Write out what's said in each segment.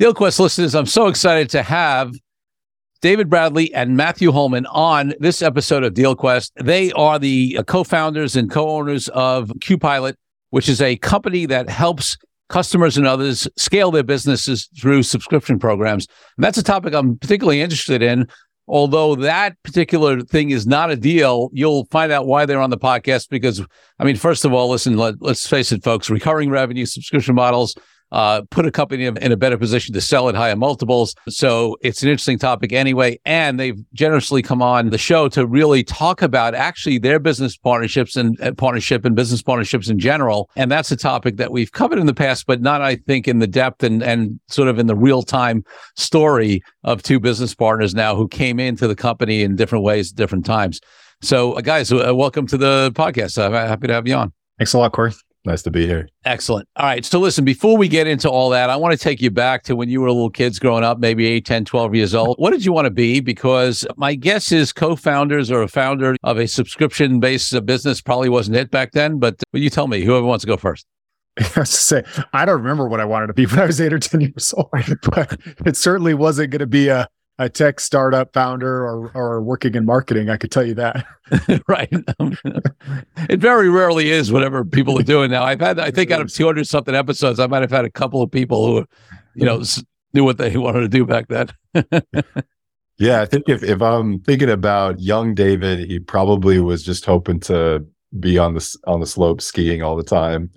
DealQuest listeners, I'm so excited to have David Bradley and Matthew Holman on this episode of DealQuest. They are the co-founders and co-owners of QPilot, which is a company that helps customers and others scale their businesses through subscription programs. And that's a topic I'm particularly interested in. Although that particular thing is not a deal, you'll find out why they're on the podcast. Because, I mean, first of all, listen, let, us face it, folks, recurring revenue subscription models uh, put a company in a better position to sell at higher multiples. So it's an interesting topic anyway. And they've generously come on the show to really talk about actually their business partnerships and uh, partnership and business partnerships in general. And that's a topic that we've covered in the past, but not, I think, in the depth and, and sort of in the real time story of two business partners now who came into the company in different ways, different times. So, uh, guys, uh, welcome to the podcast. I'm happy to have you on. Thanks a lot, Corey. Nice to be here. Excellent. All right. So listen, before we get into all that, I want to take you back to when you were little kids growing up, maybe 8, 10, 12 years old. What did you want to be? Because my guess is co-founders or a founder of a subscription-based business probably wasn't it back then. But, but you tell me, whoever wants to go first. I was to say, I don't remember what I wanted to be when I was eight or 10 years old, but it certainly wasn't going to be a a tech startup founder or or working in marketing. I could tell you that. right. it very rarely is whatever people are doing now. I've had, I think, out of 200 something episodes, I might have had a couple of people who, you know, knew what they wanted to do back then. yeah, I think if if I'm thinking about young David, he probably was just hoping to be on the on the slope skiing all the time,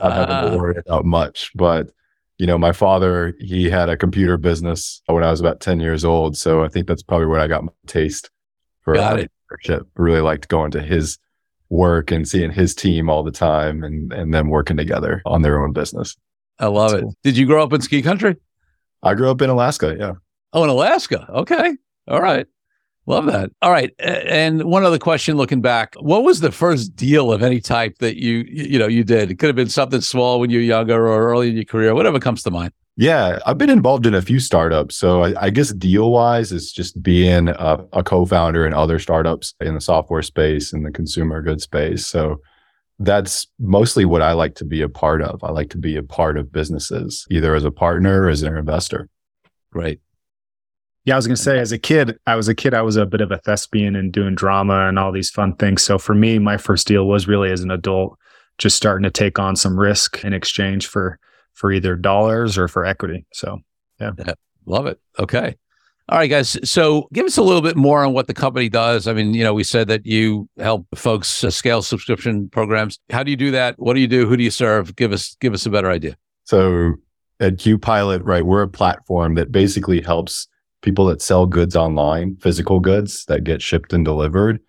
not having to ah. worry about much, but you know, my father, he had a computer business when I was about 10 years old. So I think that's probably where I got my taste for got it. Really liked going to his work and seeing his team all the time and, and them working together on their own business. I love it. Did you grow up in ski country? I grew up in Alaska. Yeah. Oh, in Alaska. Okay. All right. Love that. All right. And one other question looking back, what was the first deal of any type that you, you know, you did? It could have been something small when you were younger or early in your career, whatever comes to mind. Yeah, I've been involved in a few startups. So I, I guess deal wise is just being a, a co founder in other startups in the software space and the consumer goods space. So that's mostly what I like to be a part of. I like to be a part of businesses, either as a partner or as an investor. Great. Yeah, I was going to say, as a kid, I was a kid, I was a bit of a thespian and doing drama and all these fun things. So for me, my first deal was really as an adult, just starting to take on some risk in exchange for for either dollars or for equity. So yeah. yeah love it. Okay. All right, guys. So give us a little bit more on what the company does. I mean, you know, we said that you help folks uh, scale subscription programs. How do you do that? What do you do? Who do you serve? Give us give us a better idea. So at QPilot, right, we're a platform that basically helps people that sell goods online, physical goods that get shipped and delivered,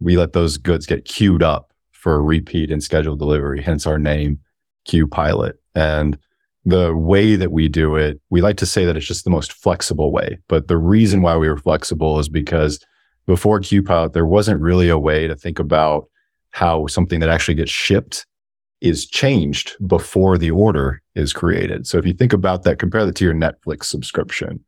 we let those goods get queued up for repeat and scheduled delivery, hence our name, Q Pilot. And the way that we do it, we like to say that it's just the most flexible way. But the reason why we were flexible is because before Q Pilot, there wasn't really a way to think about how something that actually gets shipped is changed before the order is created. So if you think about that, compare that to your Netflix subscription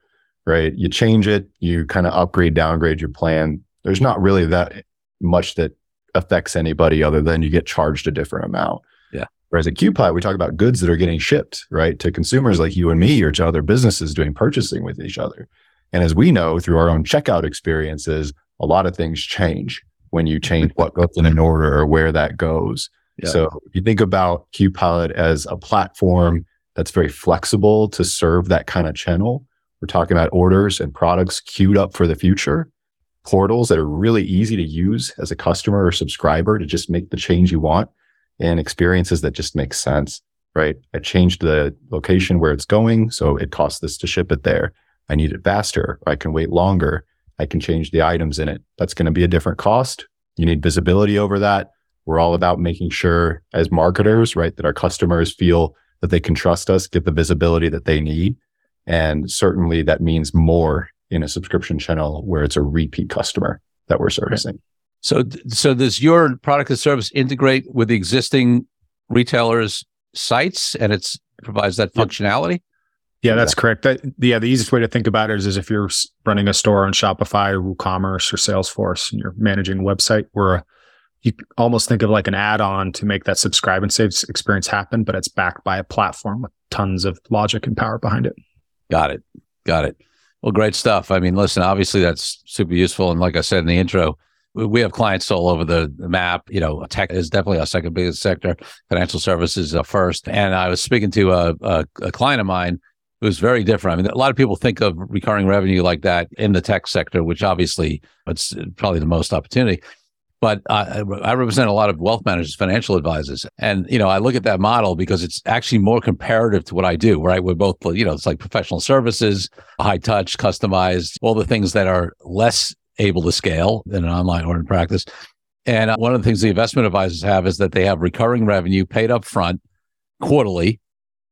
right? You change it, you kind of upgrade, downgrade your plan. There's not really that much that affects anybody other than you get charged a different amount. Yeah. Whereas at QPilot, we talk about goods that are getting shipped, right, to consumers like you and me or to other businesses doing purchasing with each other. And as we know through our own checkout experiences, a lot of things change when you change what goes in an order or where that goes. Yeah. So if you think about QPilot as a platform that's very flexible to serve that kind of channel, We're talking about orders and products queued up for the future, portals that are really easy to use as a customer or subscriber to just make the change you want and experiences that just make sense, right? I changed the location where it's going. So it costs this to ship it there. I need it faster. I can wait longer. I can change the items in it. That's going to be a different cost. You need visibility over that. We're all about making sure as marketers, right, that our customers feel that they can trust us, get the visibility that they need. And certainly that means more in a subscription channel where it's a repeat customer that we're servicing. So, so does your product and service integrate with the existing retailers' sites, and it provides that functionality? Yeah, that's yeah. correct. That, yeah, the easiest way to think about it is, is if you're running a store on Shopify or WooCommerce or Salesforce, and you're managing a website, where you almost think of like an add-on to make that subscribe and save experience happen, but it's backed by a platform with tons of logic and power behind it. Got it. Got it. Well, great stuff. I mean, listen, obviously that's super useful. And like I said in the intro, we have clients all over the map. You know, tech is definitely our second biggest sector. Financial services uh, first. And I was speaking to a, a, a client of mine was very different. I mean, a lot of people think of recurring revenue like that in the tech sector, which obviously it's probably the most opportunity. But uh, I represent a lot of wealth managers, financial advisors, and you know I look at that model because it's actually more comparative to what I do. Right, we're both you know it's like professional services, high touch, customized, all the things that are less able to scale in an online or in practice. And uh, one of the things the investment advisors have is that they have recurring revenue paid up front quarterly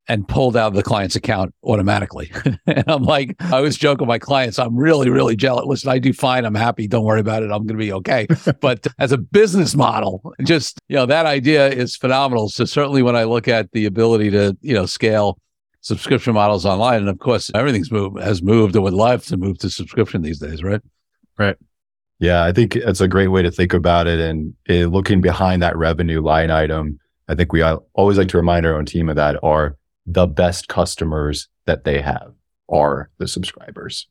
and pulled out of the client's account automatically. and I'm like, I always joke with my clients, I'm really, really jealous. Listen, I do fine. I'm happy. Don't worry about it. I'm going to be okay. but as a business model, just, you know, that idea is phenomenal. So certainly when I look at the ability to, you know, scale subscription models online, and of course, everything's moved, has moved or would love to move to subscription these days, right? Right. Yeah, I think it's a great way to think about it. And uh, looking behind that revenue line item, I think we always like to remind our own team of that are the best customers that they have are the subscribers.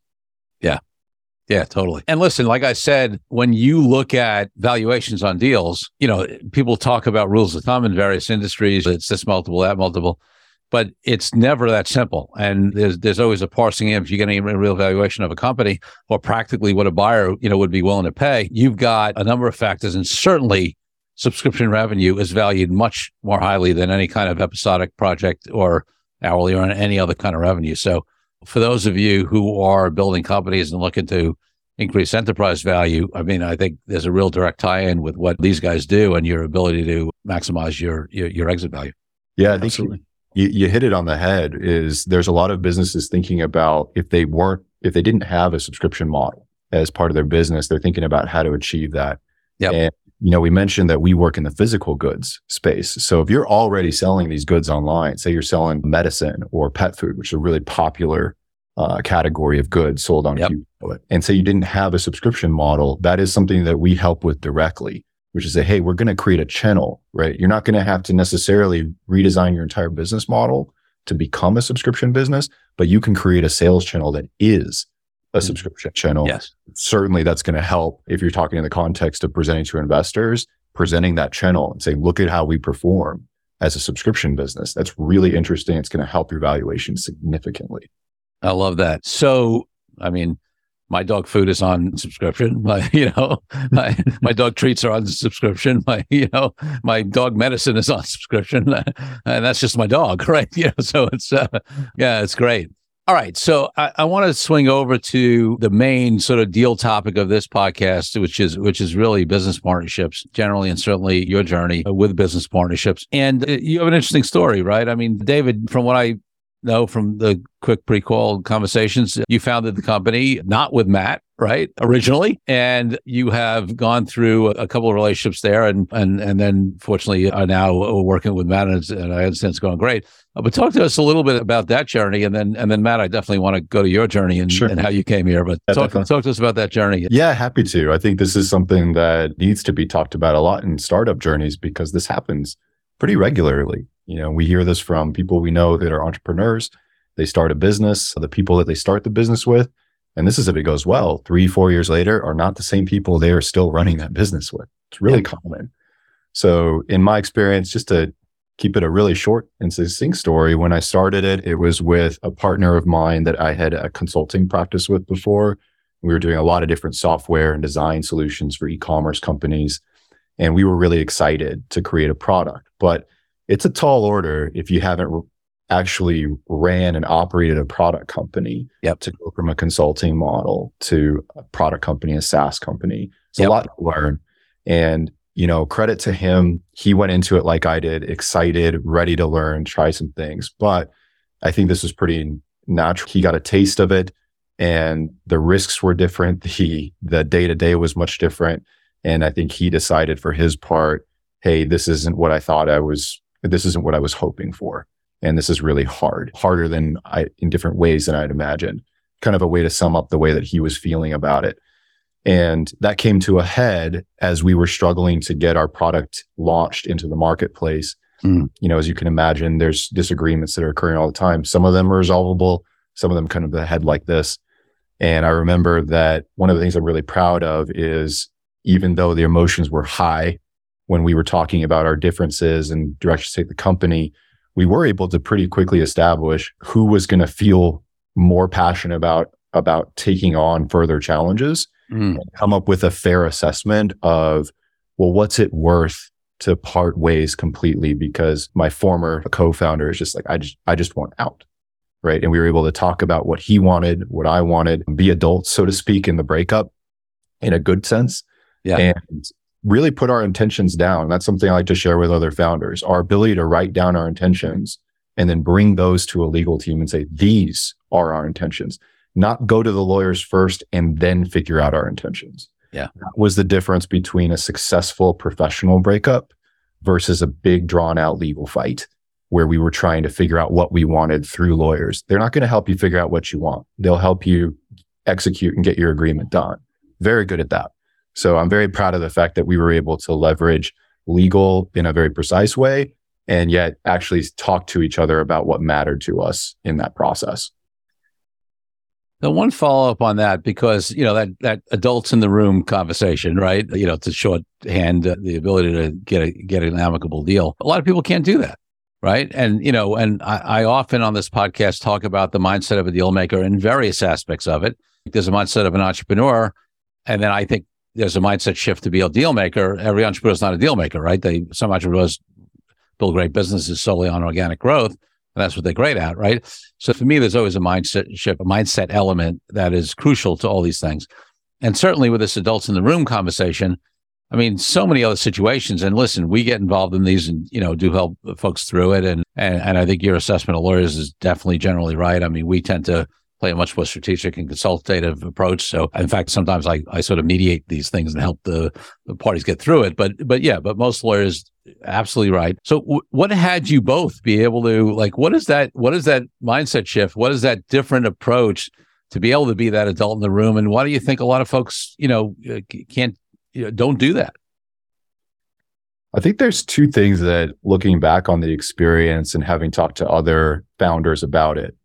Yeah. Yeah, totally. And listen, like I said, when you look at valuations on deals, you know, people talk about rules of thumb in various industries. It's this multiple, that multiple, but it's never that simple. And there's there's always a parsing in if you're getting a real valuation of a company or practically what a buyer, you know, would be willing to pay. You've got a number of factors and certainly subscription revenue is valued much more highly than any kind of episodic project or hourly or any other kind of revenue. So, for those of you who are building companies and looking to increase enterprise value, I mean, I think there's a real direct tie-in with what these guys do and your ability to maximize your your, your exit value. Yeah, I think Absolutely. You, you hit it on the head. Is there's a lot of businesses thinking about if they weren't if they didn't have a subscription model as part of their business, they're thinking about how to achieve that. Yeah. You know, we mentioned that we work in the physical goods space. So if you're already selling these goods online, say you're selling medicine or pet food, which is a really popular uh, category of goods sold on yep. and say you didn't have a subscription model, that is something that we help with directly, which is say, hey, we're going to create a channel, right? You're not going to have to necessarily redesign your entire business model to become a subscription business, but you can create a sales channel that is a mm-hmm. subscription channel. Yes. Certainly that's going to help if you're talking in the context of presenting to investors, presenting that channel and saying, look at how we perform as a subscription business. That's really interesting. It's going to help your valuation significantly. I love that. So, I mean, my dog food is on subscription. My, you know, my, my dog treats are on subscription. My, you know, my dog medicine is on subscription, and that's just my dog, right? You know, so it's, uh, yeah, it's great. All right. So I, I want to swing over to the main sort of deal topic of this podcast, which is which is really business partnerships generally, and certainly your journey with business partnerships. And uh, you have an interesting story, right? I mean, David, from what I know from the quick pre-call conversations, you founded the company not with Matt, right? Originally, and you have gone through a couple of relationships there, and and and then fortunately are now working with Matt, and, and I understand it's going great. Uh, but talk to us a little bit about that journey, and then and then Matt, I definitely want to go to your journey and, sure. and how you came here. But yeah, talk, talk to us about that journey. Yeah, happy to. I think this is something that needs to be talked about a lot in startup journeys because this happens pretty regularly. You know, we hear this from people we know that are entrepreneurs. They start a business. The people that they start the business with and this is if it goes well, three, four years later, are not the same people they are still running that business with. It's really yeah. common. So, in my experience, just to keep it a really short and succinct story. When I started it, it was with a partner of mine that I had a consulting practice with before. We were doing a lot of different software and design solutions for e-commerce companies. And we were really excited to create a product, but it's a tall order if you haven't actually ran and operated a product company yep. to go from a consulting model to a product company, a SaaS company. It's yep. a lot to learn. And, you know, credit to him. He went into it like I did, excited, ready to learn, try some things. But I think this was pretty natural. He got a taste of it and the risks were different. The, the day to day was much different. And I think he decided for his part, Hey, this isn't what I thought I was, this isn't what I was hoping for. And this is really hard, harder than I, in different ways than I'd imagined. Kind of a way to sum up the way that he was feeling about it. And that came to a head as we were struggling to get our product launched into the marketplace. Mm. You know, as you can imagine, there's disagreements that are occurring all the time. Some of them are resolvable, some of them kind of the head like this. And I remember that one of the things I'm really proud of is even though the emotions were high when we were talking about our differences and directions to take the company, we were able to pretty quickly establish who was going to feel more passionate about about taking on further challenges mm. and come up with a fair assessment of well what's it worth to part ways completely because my former co-founder is just like I just I just want out right? And we were able to talk about what he wanted what I wanted be adults so to speak in the breakup in a good sense. Yeah. And really put our intentions down. That's something I like to share with other founders. Our ability to write down our intentions and then bring those to a legal team and say, these are our intentions, not go to the lawyers first and then figure out our intentions. Yeah. That was the difference between a successful professional breakup versus a big drawn out legal fight where we were trying to figure out what we wanted through lawyers. They're not going to help you figure out what you want. They'll help you execute and get your agreement done. Very good at that. So I'm very proud of the fact that we were able to leverage legal in a very precise way and yet actually talk to each other about what mattered to us in that process. The one follow up on that, because you know that that adults in the room conversation, right? You know, to shorthand uh, the ability to get a get an amicable deal. A lot of people can't do that, right? And you know, and I, I often on this podcast talk about the mindset of a deal maker in various aspects of it. There's a mindset of an entrepreneur, and then I think there's a mindset shift to be a deal maker. Every entrepreneur is not a deal maker, right? They some entrepreneurs build great businesses solely on organic growth, and that's what they're great at, right? So for me, there's always a mindset shift, a mindset element that is crucial to all these things. And certainly with this adults in the room conversation, I mean, so many other situations. And listen, we get involved in these and, you know, do help folks through it. And, and, and I think your assessment of lawyers is definitely generally right. I mean, we tend to play a much more strategic and consultative approach. So in fact, sometimes I, I sort of mediate these things and help the, the parties get through it. But but yeah, but most lawyers absolutely right. So w- what had you both be able to like what is that what is that mindset shift? What is that different approach to be able to be that adult in the room? And why do you think a lot of folks, you know, uh, can't you know, don't do that? I think there's two things that looking back on the experience and having talked to other founders about it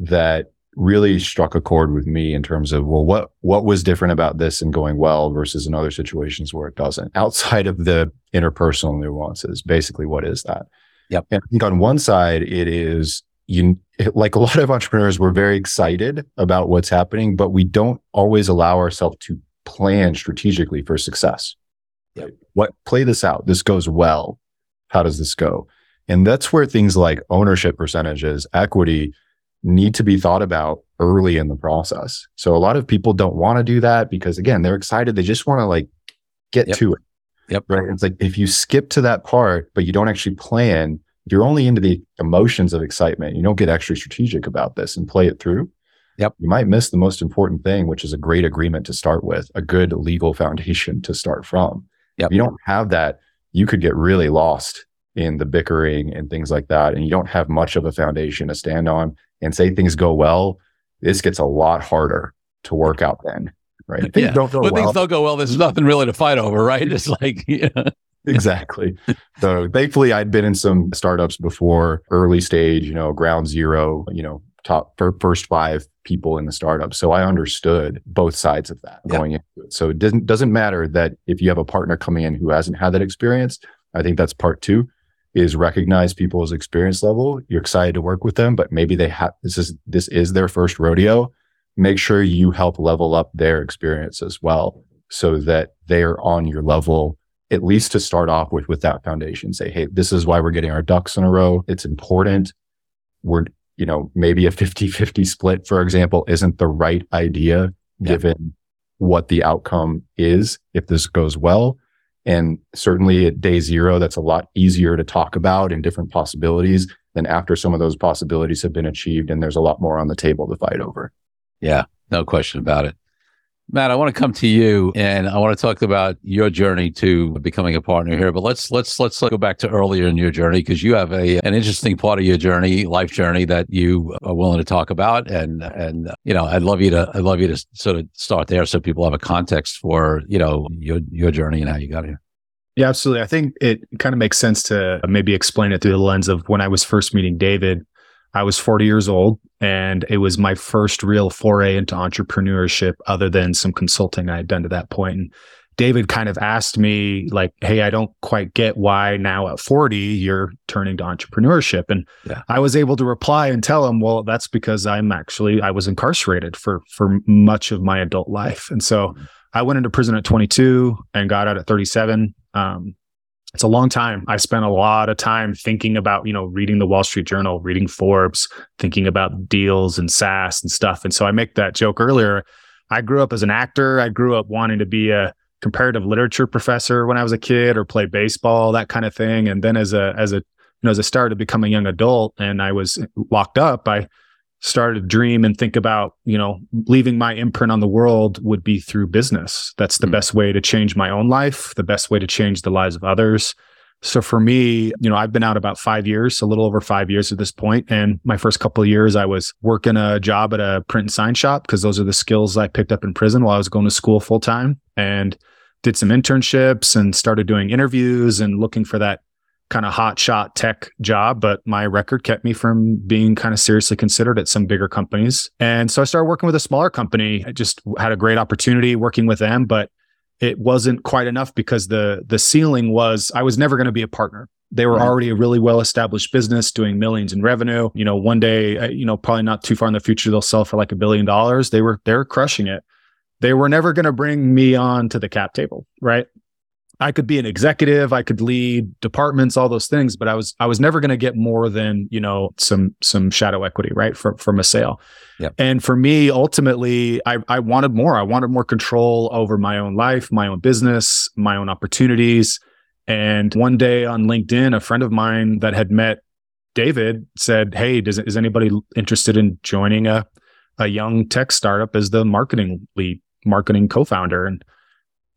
that really struck a chord with me in terms of well what what was different about this and going well versus in other situations where it doesn't outside of the interpersonal nuances basically what is that? Yep. And i think on one side it is you like a lot of entrepreneurs we're very excited about what's happening but we don't always allow ourselves to plan strategically for success. Yep. what play this out. This goes well. How does this go? And that's where things like ownership percentages equity need to be thought about early in the process. So a lot of people don't want to do that because again, they're excited. They just want to like get yep. to it. Yep. Right. It's like if you skip to that part, but you don't actually plan, you're only into the emotions of excitement, you don't get extra strategic about this and play it through. Yep. You might miss the most important thing, which is a great agreement to start with, a good legal foundation to start from. Yep. If you don't have that, you could get really lost in the bickering and things like that. And you don't have much of a foundation to stand on and say things go well, this gets a lot harder to work out then. Right. Things yeah. don't go when well. things don't go well, there's nothing really to fight over, right? It's like yeah. exactly. So thankfully I'd been in some startups before, early stage, you know, ground zero, you know, top first five people in the startup. So I understood both sides of that yeah. going into it. So it doesn't doesn't matter that if you have a partner coming in who hasn't had that experience. I think that's part two. Is recognize people's experience level. You're excited to work with them, but maybe they have this is this is their first rodeo. Make sure you help level up their experience as well so that they're on your level at least to start off with with that foundation say hey this is why we're getting our ducks in a row it's important we're you know maybe a 50-50 split for example isn't the right idea yeah. given what the outcome is if this goes well and certainly at day zero that's a lot easier to talk about and different possibilities than after some of those possibilities have been achieved and there's a lot more on the table to fight over. Yeah no question about it Matt, I want to come to you and I want to talk about your journey to becoming a partner here. But let's let's let's go back to earlier in your journey because you have a an interesting part of your journey, life journey that you are willing to talk about. And and you know, I'd love you to I'd love you to sort of start there so people have a context for, you know, your your journey and how you got here. Yeah, absolutely. I think it kind of makes sense to maybe explain it through the lens of when I was first meeting David. I was 40 years old and it was my first real foray into entrepreneurship other than some consulting I had done to that point. And David kind of asked me like, Hey, I don't quite get why now at 40 you're turning to entrepreneurship. And yeah. I was able to reply and tell him, well, that's because I'm actually, I was incarcerated for, for much of my adult life. And so mm-hmm. I went into prison at 22 and got out at 37. Um, it's a long time. I spent a lot of time thinking about, you know, reading the Wall Street Journal, reading Forbes, thinking about deals and SaaS and stuff. And so I make that joke earlier. I grew up as an actor. I grew up wanting to be a comparative literature professor when I was a kid or play baseball, that kind of thing. And then as a as a you know, as I started to become a young adult and I was locked up, I started to dream and think about, you know, leaving my imprint on the world would be through business. That's the mm. best way to change my own life, the best way to change the lives of others. So for me, you know, I've been out about five years, a little over five years at this point. And my first couple of years, I was working a job at a print and sign shop because those are the skills I picked up in prison while I was going to school full time and did some internships and started doing interviews and looking for that kind of hot shot tech job, but my record kept me from being kind of seriously considered at some bigger companies. And so I started working with a smaller company. I just had a great opportunity working with them, but it wasn't quite enough because the the ceiling was I was never going to be a partner. They were already a really well established business doing millions in revenue. You know, one day, uh, you know, probably not too far in the future, they'll sell for like a billion dollars. They were they're crushing it. They were never going to bring me on to the cap table, right? I could be an executive, I could lead departments, all those things, but I was I was never going to get more than you know some some shadow equity, right, from from a sale. Yep. And for me, ultimately, I I wanted more. I wanted more control over my own life, my own business, my own opportunities. And one day on LinkedIn, a friend of mine that had met David said, "Hey, does is anybody interested in joining a a young tech startup as the marketing lead, marketing co-founder?" And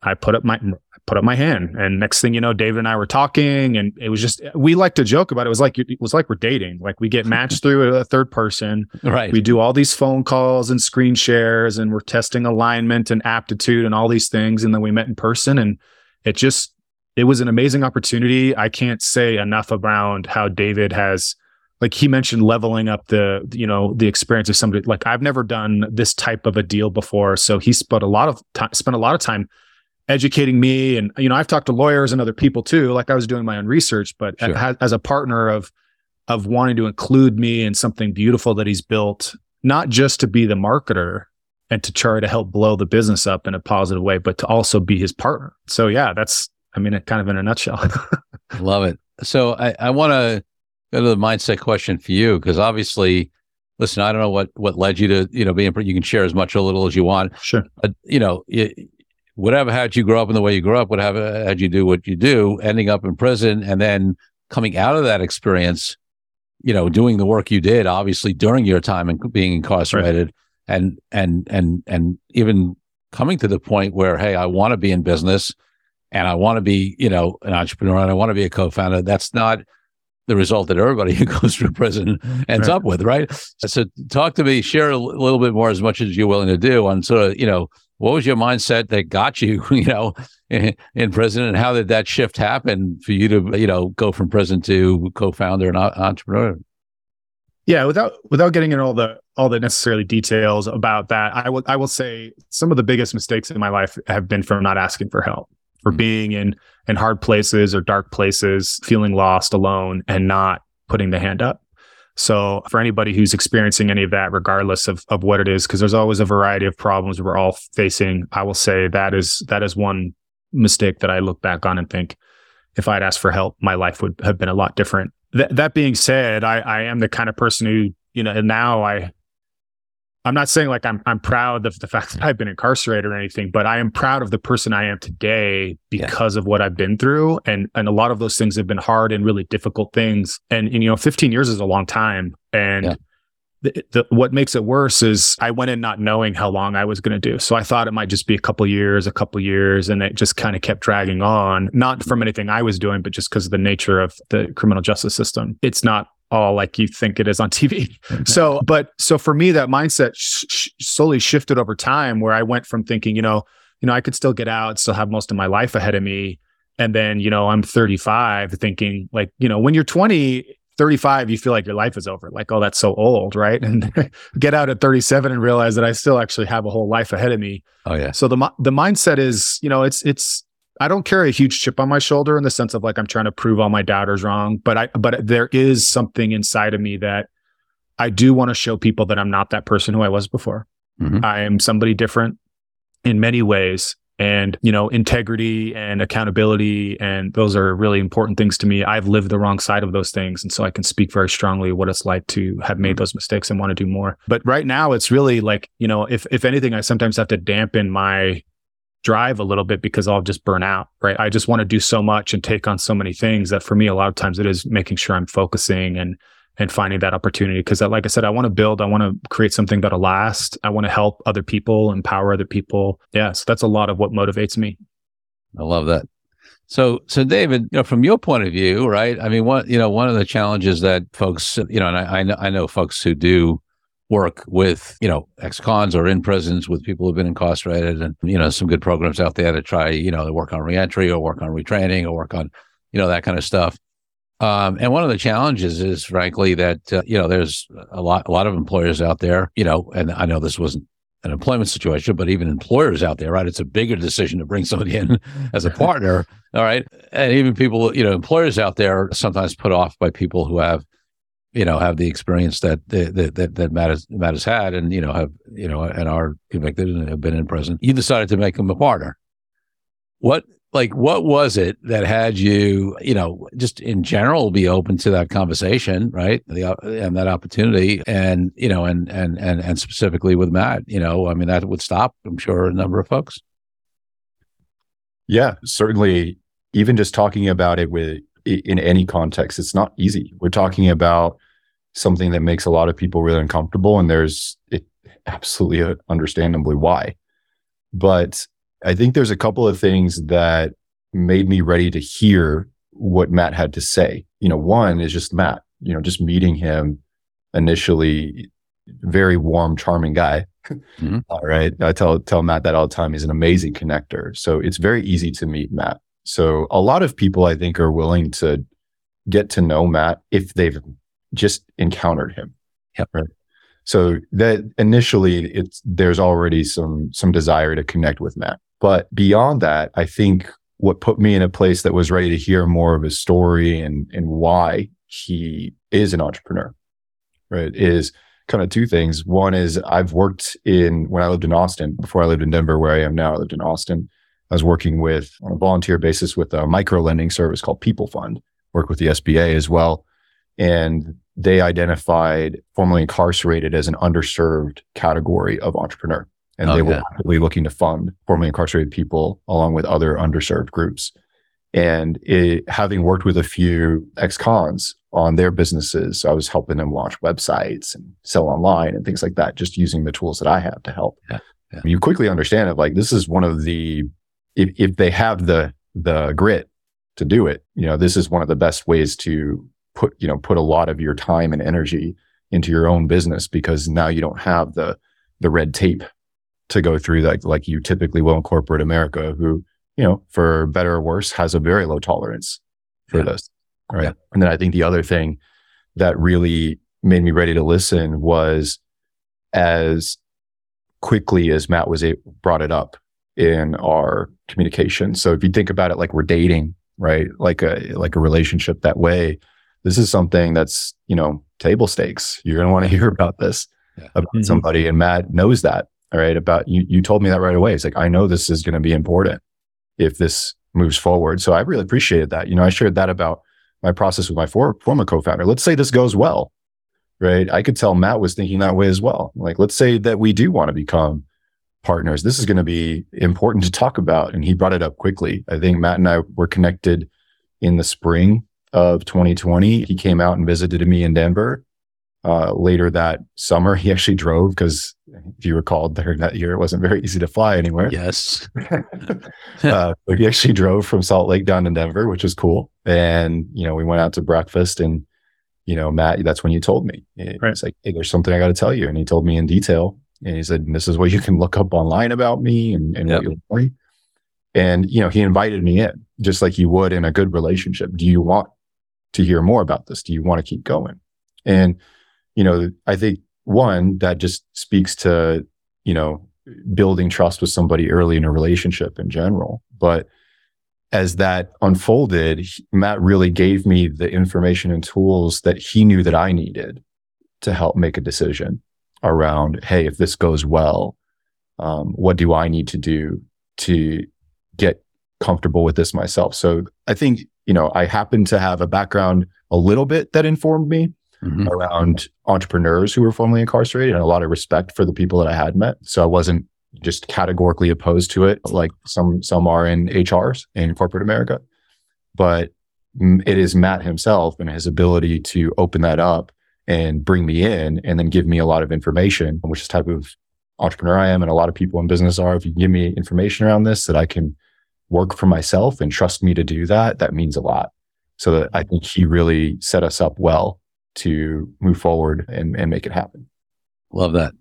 I put up my put up my hand. And next thing you know, David and I were talking, and it was just we like to joke about it. It was like it was like we're dating. Like we get matched through a third person. Right. We do all these phone calls and screen shares, and we're testing alignment and aptitude and all these things. And then we met in person, and it just it was an amazing opportunity. I can't say enough around how David has like he mentioned leveling up the you know the experience of somebody like I've never done this type of a deal before so he spent a lot of time spent a lot of time educating me. And you know i've talked to lawyers and other people too like i was doing my own research but sure. as, as a partner of of wanting to include me in something beautiful that he's built not just to be the marketer and to try to help blow the business up in a positive way but to also be his partner. So yeah that's i mean kind of in a nutshell. Love it. So i i want to go to the mindset question for you because obviously listen i don't know what what led you to you know being you can share as much or little as you want. Sure. But you know whatever had you grow up in the way you grew up, whatever had you do what you do, ending up in prison and then coming out of that experience, you know, doing the work you did, obviously during your time and being incarcerated, right. and and and and even coming to the point where, hey, I want to be in business and I want to be, you know, an entrepreneur and I want to be a co-founder. That's not the result that everybody who goes through prison ends right. up with, right? So talk to me, share a little bit more as much as you're willing to do on sort of, you know, what was your mindset that got you, you know, in, in prison, and how did that shift happen for you to, you know, go from prison to co-founder and entrepreneur? Yeah, without without getting into all the all the necessarily details about that, I will I will say some of the biggest mistakes in my life have been from not asking for help. for mm-hmm. being in in hard places or dark places, feeling lost, alone, and not putting the hand up. So for anybody who's experiencing any of that, regardless of, of what it is, because there's always a variety of problems we're all facing, I will say that is that is one mistake that I look back on and think if I'd asked for help, my life would have been a lot different. Th- that being said, I, I am the kind of person who, you know, and now I I'm not saying like I'm I'm proud of the fact that I've been incarcerated or anything, but I am proud of the person I am today because yeah. of what I've been through. And and a lot of those things have been hard and really difficult things. And, and you know, 15 years is a long time. And yeah. the, the, what makes it worse is I went in not knowing how long I was going to do. So I thought it might just be a couple years, a couple years, and it just kind of kept dragging on. Not from anything I was doing, but just because of the nature of the criminal justice system. It's not all like you think it is on TV. so, but so for me, that mindset sh- sh- slowly shifted over time where I went from thinking, you know, you know, I could still get out, still have most of my life ahead of me. And then, you know, I'm 35 thinking like, you know, when you're 20, 35, you feel like your life is over. Like, oh, that's so old, right? And get out at 37 and realize that I still actually have a whole life ahead of me. Oh yeah. So the the mindset is, you know, it's it's I don't carry a huge chip on my shoulder in the sense of like I'm trying to prove all my doubters wrong, but I but there is something inside of me that I do want to show people that I'm not that person who I was before. Mm-hmm. I am somebody different in many ways and you know integrity and accountability and those are really important things to me i've lived the wrong side of those things and so i can speak very strongly what it's like to have made mm-hmm. those mistakes and want to do more but right now it's really like you know if if anything i sometimes have to dampen my drive a little bit because I'll just burn out, right? I just want to do so much and take on so many things that for me, a lot of times it is making sure I'm focusing and and finding that opportunity. Because like I said, I want to build, I want to create something that'll last. I want to help other people, empower other people. Yeah. So that's a lot of what motivates me. I love that. So, so David, you know, from your point of view, right? I mean, one, you know, one of the challenges that folks, you know, and I, I know, I know folks who do work with, you know, ex-cons or in prisons with people who've been incarcerated and, you know, some good programs out there to try, you know, to work on reentry or work on retraining or work on, you know, that kind of stuff. Um, and one of the challenges is, frankly, that uh, you know there's a lot, a lot of employers out there, you know, and I know this wasn't an employment situation, but even employers out there, right? It's a bigger decision to bring somebody in as a partner, all right? And even people, you know, employers out there sometimes put off by people who have you know have the experience that that that, that Matt has, Matt has had, and you know have you know and are convicted and have been in prison. You decided to make him a partner. What like what was it that had you you know just in general be open to that conversation, right? The and that opportunity, and you know and and and and specifically with Matt, you know, I mean that would stop, I'm sure, a number of folks. Yeah, certainly. Even just talking about it with in any context, it's not easy. We're talking about something that makes a lot of people really uncomfortable, and there's it absolutely uh, understandably why. But I think there's a couple of things that made me ready to hear what Matt had to say. You know, one is just Matt. You know, just meeting him initially, very warm, charming guy. Mm-hmm. all right, I tell tell Matt that all the time. He's an amazing connector. So it's very easy to meet Matt. So a lot of people I think are willing to get to know Matt if they've just encountered him. Yep. Right. So that initially it's there's already some some desire to connect with Matt. But beyond that, I think what put me in a place that was ready to hear more of his story and and why he is an entrepreneur, right, is kind of two things. One is I've worked in when I lived in Austin before I lived in Denver, where I am now. I lived in Austin. I was working with on a volunteer basis with a micro lending service called People Fund. Work with the SBA as well, and they identified formerly incarcerated as an underserved category of entrepreneur. And oh, they were actively looking to fund formerly incarcerated people along with other underserved groups. And it, having worked with a few ex-cons on their businesses, I was helping them launch websites and sell online and things like that, just using the tools that I have to help. Yeah, yeah. You quickly understand it. Like this is one of the, if, if they have the, the grit to do it, you know, this is one of the best ways to put you know put a lot of your time and energy into your own business because now you don't have the the red tape to go through like like you typically will in corporate America, who you know for better or worse has a very low tolerance for yeah. this. Right. Yeah. And then I think the other thing that really made me ready to listen was as quickly as Matt was a, brought it up in our communication. So if you think about it like we're dating, right? Like a like a relationship that way, this is something that's, you know, table stakes. You're going to want to hear about this yeah. about mm-hmm. somebody and Matt knows that, all right? About you you told me that right away. It's like I know this is going to be important if this moves forward. So I really appreciated that. You know, I shared that about my process with my for, former co-founder. Let's say this goes well, right? I could tell Matt was thinking that way as well. Like, let's say that we do want to become partners. This is going to be important to talk about. And he brought it up quickly. I think Matt and I were connected in the spring of 2020. He came out and visited me in Denver. Uh, later that summer, he actually drove because if you recall, during that year, it wasn't very easy to fly anywhere. Yes. uh, but he actually drove from Salt Lake down to Denver, which was cool. And, you know, we went out to breakfast and, you know, Matt, that's when you told me. It's right. like, hey, there's something I got to tell you. And he told me in detail. And he said, this is what you can look up online about me and, and yep. what you'll And, you know, he invited me in just like you would in a good relationship. Do you want to hear more about this? Do you want to keep going? And, you know, I think one that just speaks to, you know, building trust with somebody early in a relationship in general. But as that unfolded, Matt really gave me the information and tools that he knew that I needed to help make a decision around, hey, if this goes well, um, what do I need to do to get comfortable with this myself? So I think, you know, I happen to have a background a little bit that informed me mm-hmm. around entrepreneurs who were formerly incarcerated and a lot of respect for the people that I had met. So I wasn't just categorically opposed to it like some some are in HRs in corporate America. But it is Matt himself and his ability to open that up and bring me in and then give me a lot of information, which is type of entrepreneur I am and a lot of people in business are. If you give me information around this that I can work for myself and trust me to do that, that means a lot. So that I think he really set us up well to move forward and, and make it happen. Love that.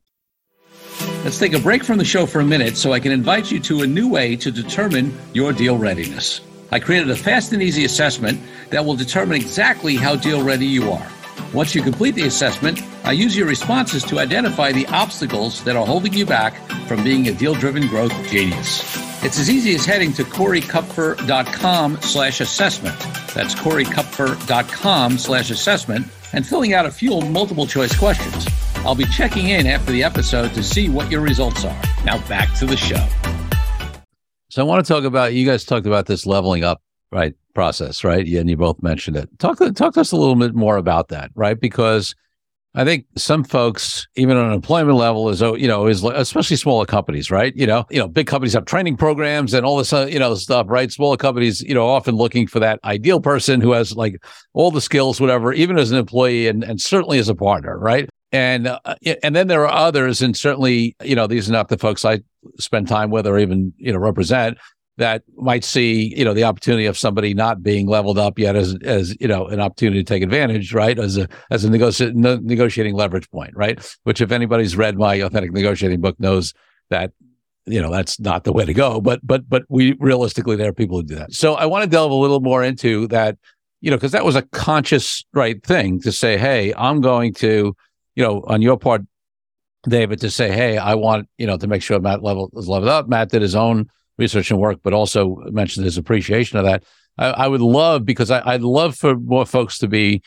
Let's take a break from the show for a minute so I can invite you to a new way to determine your deal readiness. I created a fast and easy assessment that will determine exactly how deal ready you are. Once you complete the assessment, I use your responses to identify the obstacles that are holding you back from being a deal driven growth genius. It's as easy as heading to coreykupfer.com slash assessment. That's coreykupfer.com slash assessment and filling out a few multiple choice questions. I'll be checking in after the episode to see what your results are. Now back to the show. So I want to talk about you guys talked about this leveling up right process, right? Yeah, and you both mentioned it. Talk to talk to us a little bit more about that, right? Because I think some folks, even on an employment level, is you know, is especially smaller companies, right? You know, you know, big companies have training programs and all this, you know, stuff, right? Smaller companies, you know, often looking for that ideal person who has like all the skills, whatever, even as an employee and and certainly as a partner, right? And uh, and then there are others, and certainly, you know, these are not the folks I spend time with or even you know represent that might see you know the opportunity of somebody not being leveled up yet as as you know an opportunity to take advantage right as a as a negoti- negotiating leverage point right? Which if anybody's read my authentic negotiating book knows that you know that's not the way to go but but but we realistically there are people who do that. So i want to delve a little more into that you know because that was a conscious right thing to say hey i'm going to you know on your part david to say hey i want you know to make sure matt level is leveled up. Matt did his own research and work, but also mentioned his appreciation of that. I, I would love because I, would love for more folks to be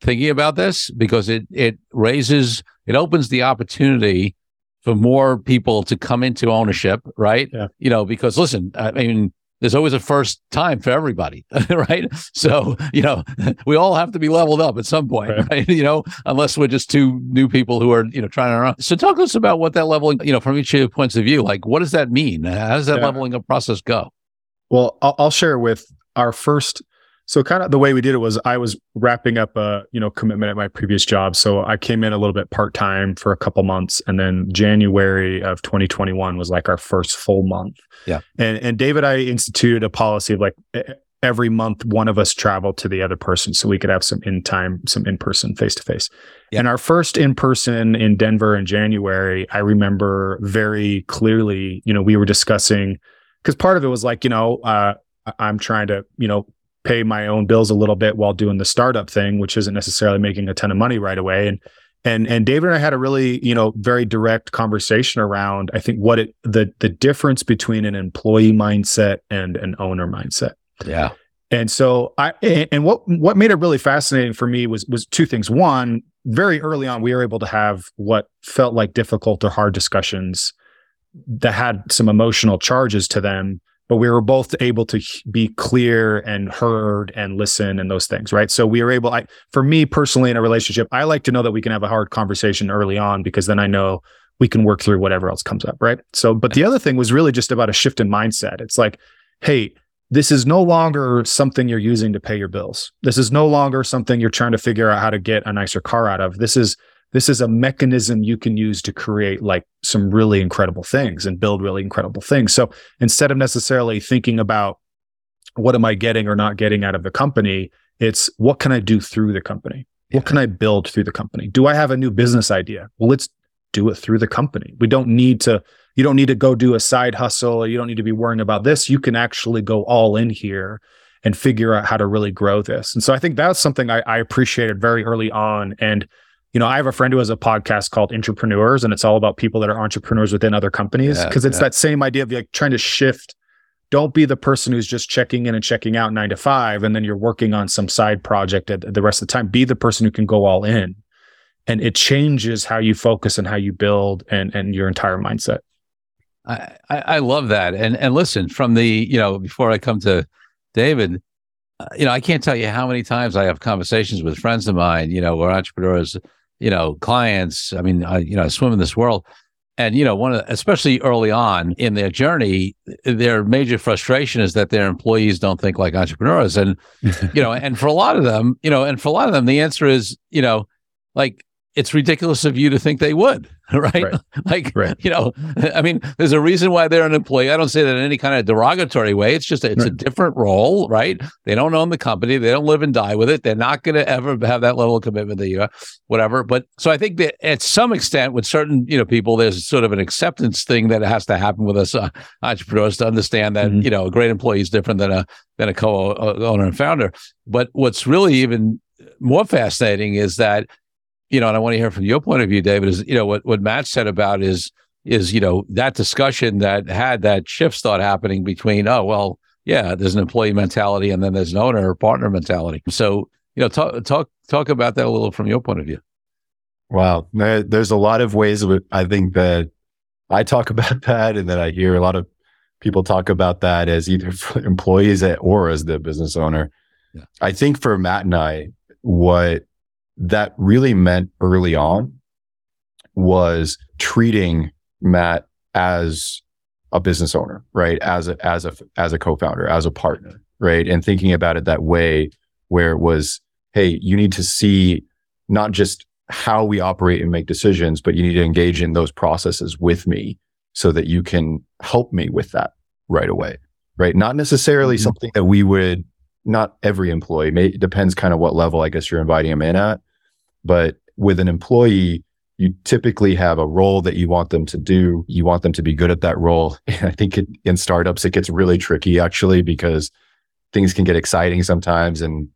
thinking about this because it it raises it opens the opportunity for more people to come into ownership, right? Yeah. You know, because listen, I mean, there's always a first time for everybody, right? So, you know, we all have to be leveled up at some point, right? right? You know, unless we're just two new people who are, you know, trying to run. So talk to us about what that leveling, you know, from each of your points of view, like what does that mean? How does that yeah. leveling up process go? Well, I'll, I'll share with our first so kind of the way we did it was I was wrapping up a you know commitment at my previous job. So I came in a little bit part time for a couple months, and then January of 2021 was like our first full month. Yeah. And and David, I instituted a policy of like every month one of us traveled to the other person so we could have some in time, some in person, face to face. And our first in person in Denver in January, I remember very clearly. You know, we were discussing because part of it was like you know. Uh, I'm trying to, you know, pay my own bills a little bit while doing the startup thing, which isn't necessarily making a ton of money right away. And And and David and I had a really, you know, very direct conversation around I think what it the the difference between an employee mindset and an owner mindset. Yeah. And so I and what what made it really fascinating for me was was two things. One, very early on we were able to have what felt like difficult or hard discussions that had some emotional charges to them but we were both able to be clear and heard and listen and those things right? So we were able i for me personally in a relationship i like to know that we can have a hard conversation early on because then i know we can work through whatever else comes up right? So but the other thing was really just about a shift in mindset. It's like hey this is no longer something you're using to pay your bills. This is no longer something you're trying to figure out how to get a nicer car out of. This is this is a mechanism you can use to create like some really incredible things and build really incredible things. So instead of necessarily thinking about what am I getting or not getting out of the company, it's what can I do through the company? What can I build through the company? Do I have a new business idea? Well, let's do it through the company. We don't need to, you don't need to go do a side hustle or you don't need to be worrying about this. You can actually go all in here and figure out how to really grow this. And so I think that's something I, I appreciated very early on. And you know, I have a friend who has a podcast called Intrapreneurs, and it's all about people that are entrepreneurs within other companies because yeah, it's yeah. that same idea of like trying to shift. Don't be the person who's just checking in and checking out nine to five, and then you're working on some side project at the rest of the time. Be the person who can go all in, and it changes how you focus and how you build and and your entire mindset. I I love that, and and listen from the you know before I come to David, uh, you know I can't tell you how many times I have conversations with friends of mine, you know, where entrepreneurs you know, clients. I mean, I, you know, I swim in this world. And, you know, one of, especially early on in their journey, their major frustration is that their employees don't think like entrepreneurs. And, you know, and for a lot of them, you know, and for a lot of them, the answer is, you know, like it's ridiculous of you to think they would, right? right. like, right. you know, I mean, there's a reason why they're an employee. I don't say that in any kind of derogatory way. It's just, a, it's right. a different role, right? They don't own the company. They don't live and die with it. They're not going to ever have that level of commitment that you have, whatever. But so I think that at some extent with certain, you know, people, there's sort of an acceptance thing that has to happen with us uh, entrepreneurs to understand that, mm-hmm. you know, a great employee is different than a, than a co-owner and founder. But what's really even more fascinating is that you know, and I want to hear from your point of view, David, is, you know, what, what Matt said about is, is, you know, that discussion that had that shift start happening between, oh, well, yeah, there's an employee mentality and then there's an owner or partner mentality. So, you know, talk, talk, talk about that a little from your point of view. Wow. There's a lot of ways I think that I talk about that and then I hear a lot of people talk about that as either employees or as the business owner. Yeah. I think for Matt and I, what that really meant early on was treating Matt as a business owner, right? As a as a as a co-founder, as a partner, right? And thinking about it that way where it was, hey, you need to see not just how we operate and make decisions, but you need to engage in those processes with me so that you can help me with that right away. Right. Not necessarily mm-hmm. something that we would, not every employee, may, depends kind of what level I guess you're inviting them in at. But with an employee, you typically have a role that you want them to do. You want them to be good at that role. And I think it, in startups, it gets really tricky actually because things can get exciting sometimes. And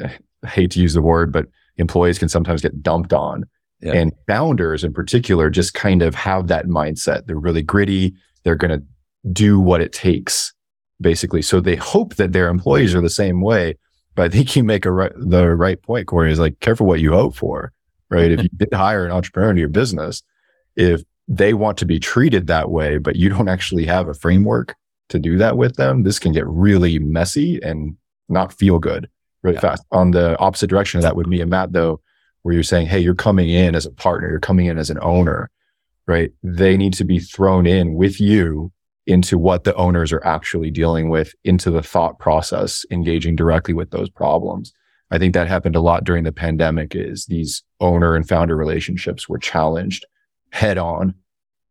eh, I hate to use the word, but employees can sometimes get dumped on. Yeah. And founders in particular just kind of have that mindset. They're really gritty. They're going to do what it takes, basically. So they hope that their employees are the same way. But I think you make a right, the right point, Corey, is like careful what you hope for, right? if you did hire an entrepreneur into your business, if they want to be treated that way, but you don't actually have a framework to do that with them, this can get really messy and not feel good really yeah. fast. On the opposite direction of that with me and Matt, though, where you're saying, Hey, you're coming in as a partner, you're coming in as an owner, right? They need to be thrown in with you into what the owners are actually dealing with, into the thought process, engaging directly with those problems. I think that happened a lot during the pandemic is these owner and founder relationships were challenged head on,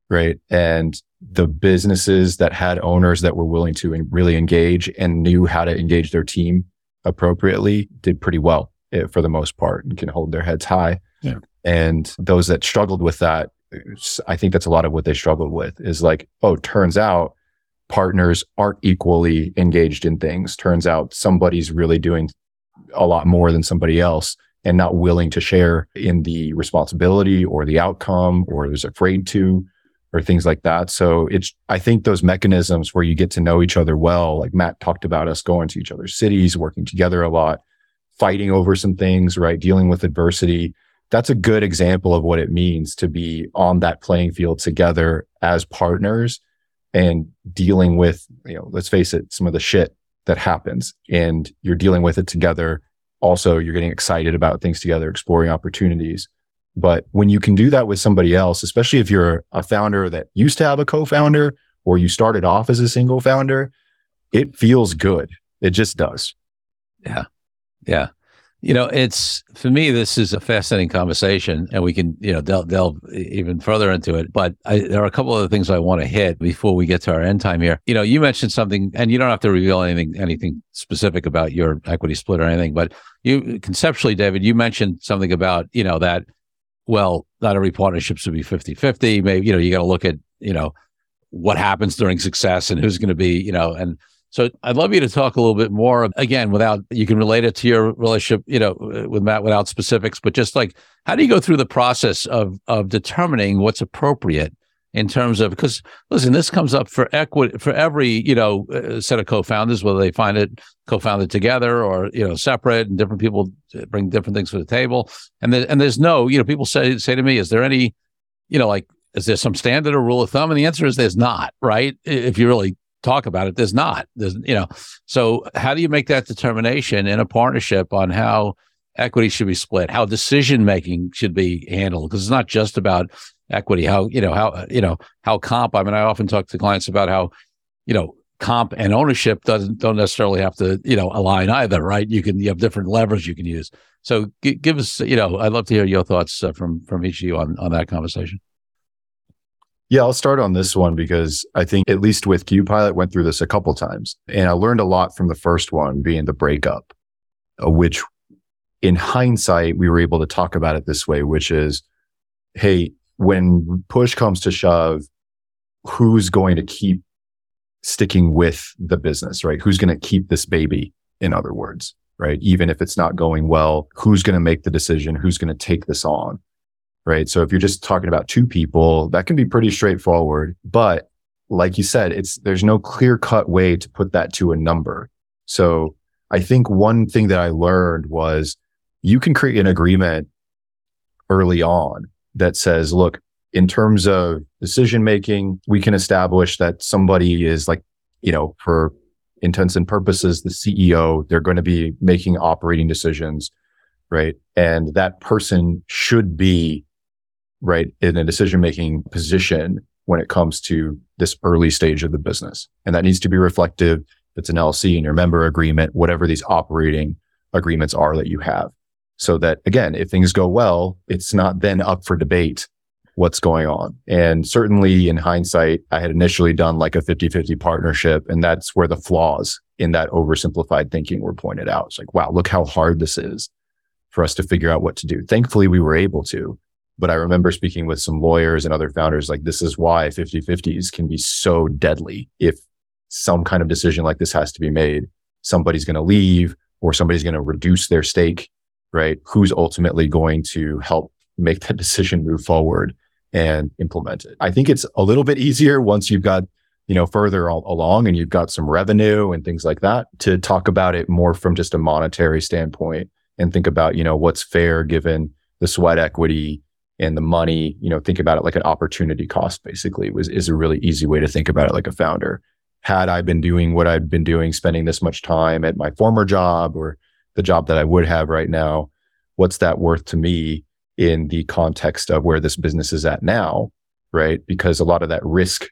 right? And the businesses that had owners that were willing to really engage and knew how to engage their team appropriately did pretty well eh, for the most part and can hold their heads high. Yeah. And those that struggled with that I think that's a lot of what they struggled with is like, oh, turns out partners aren't equally engaged in things. Turns out somebody's really doing a lot more than somebody else. and not willing to share in the responsibility or the outcome or is afraid to or things like that. So it's, I think those mechanisms where you get to know each other well, like Matt talked about us going to each other's cities, working together a lot, fighting over some things, right? Dealing with adversity. That's a good example of what it means to be on that playing field together as partners and dealing with, you know, let's face it, some of the shit that happens and you're dealing with it together. Also, you're getting excited about things together, exploring opportunities. But when you can do that with somebody else, especially if you're a founder that used to have a co-founder or you started off as a single founder, it feels good. It just does. Yeah. Yeah you know, it's for me, this is a fascinating conversation, and we can, you know, delve, delve even further into it. But I, there are a couple of things I want to hit before we get to our end time here. You know, you mentioned something, and you don't have to reveal anything, anything specific about your equity split or anything, but you conceptually, David, you mentioned something about, you know, that, well, not every partnership should be 50 50. Maybe, you know, you got to look at, you know, what happens during success and who's going to be, you know, and so I'd love you to talk a little bit more again without you can relate it to your relationship, you know, with Matt without specifics, but just like how do you go through the process of of determining what's appropriate in terms of because listen, this comes up for equity for every you know uh, set of co-founders, whether they find it co-founded together or you know separate, and different people bring different things to the table, and and there's no you know people say say to me, is there any you know like is there some standard or rule of thumb? And the answer is there's not, right? If you really talk about it. There's not. There's you know. So how do you make that determination in a partnership on how equity should be split, how decision making should be handled? Because it's not just about equity. How you know how you know how comp. I mean, I often talk to clients about how you know comp and ownership doesn't don't necessarily have to you know align either, right? You can you have different levers you can use. So g- give us you know I'd love to hear your thoughts uh, from from each of you on on that conversation. Yeah, I'll start on this one because I think at least with QPilot went through this a couple times and I learned a lot from the first one being the breakup, uh, which in hindsight, we were able to talk about it this way, which is, Hey, when push comes to shove, who's going to keep sticking with the business, right? Who's going to keep this baby? In other words, right? Even if it's not going well, who's going to make the decision? Who's going to take this on? Right? So if you're just talking about two people, that can be pretty straightforward. But like you said, it's, there's no clear cut way to put that to a number. So I think one thing that I learned was you can create an agreement early on that says, look, in terms of decision making, we can establish that somebody is like, you know, for intents and purposes, the CEO, they're going to be making operating decisions, right? And that person should be right, in a decision making position when it comes to this early stage of the business. And that needs to be reflective. It's an LLC in your member agreement, whatever these operating agreements are that you have. So that again, if things go well, it's not then up for debate what's going on. And certainly in hindsight, I had initially done like a 50 50 partnership. And that's where the flaws in that oversimplified thinking were pointed out. It's like, wow, look how hard this is for us to figure out what to do. Thankfully, we were able to. But I remember speaking with some lawyers and other founders, like this is why 50 50s can be so deadly. If some kind of decision like this has to be made, somebody's going to leave or somebody's going to reduce their stake, right? Who's ultimately going to help make that decision move forward and implement it? I think it's a little bit easier once you've got you know, further along and you've got some revenue and things like that to talk about it more from just a monetary standpoint and think about, you know, what's fair given the sweat equity and the money, you know, think about it like an opportunity cost basically was, is a really easy way to think about it like a founder. Had I been doing what I'd been doing, spending this much time at my former job or the job that I would have right now, what's that worth to me in the context of where this business is at now? Right. Because a lot of that risk,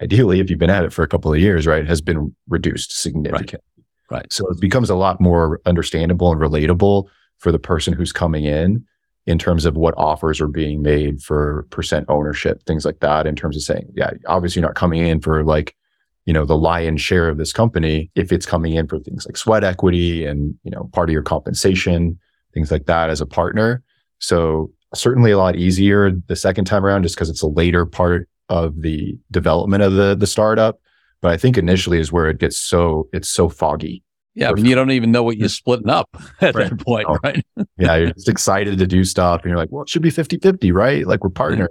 ideally, if you've been at it for a couple of years, right, has been reduced significantly. Right. right. So it becomes a lot more understandable and relatable for the person who's coming in in terms of what offers are being made for percent ownership, things like that, in terms of saying, yeah, obviously you're not coming in for like, you know, the lion's share of this company. If it's coming in for things like sweat equity and, you know, part of your compensation, things like that as a partner. So certainly a lot easier the second time around, just because it's a later part of the development of the, the startup. But I think initially is where it gets so, it's so foggy Yeah, I mean, you don't even know what you're mm-hmm. splitting up at right. that point, oh. right? yeah, you're just excited to do stuff. And you're like, well, it should be 50 50, right? Like we're mm-hmm. partners.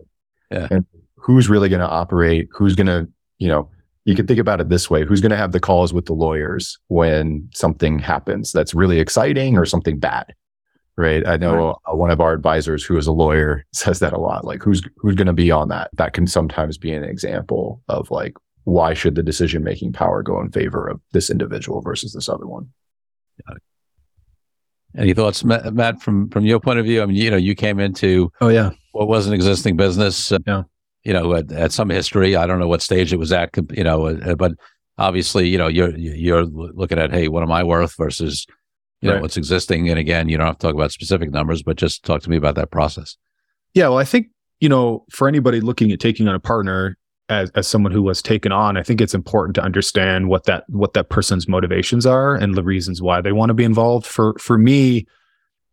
Yeah. And who's really going to operate? Who's going to, you know, you can think about it this way who's going to have the calls with the lawyers when something happens that's really exciting or something bad? Right. I know right. one of our advisors who is a lawyer says that a lot. Like who's, who's going to be on that? That can sometimes be an example of like, why should the decision making power go in favor of this individual versus this other one? Any thoughts, Matt, from from your point of view? I mean, you know, you came into oh yeah, what was an existing business. Uh, yeah, you know, at, at, some history. I don't know what stage it was at. You know, uh, but obviously, you know, you're you're looking at hey, what am I worth versus you right. know what's existing. And again, you don't have to talk about specific numbers, but just talk to me about that process. Yeah, well, I think you know, for anybody looking at taking on a partner, as, as someone who was taken on, I think it's important to understand what that what that person's motivations are and the reasons why they want to be involved. For for me,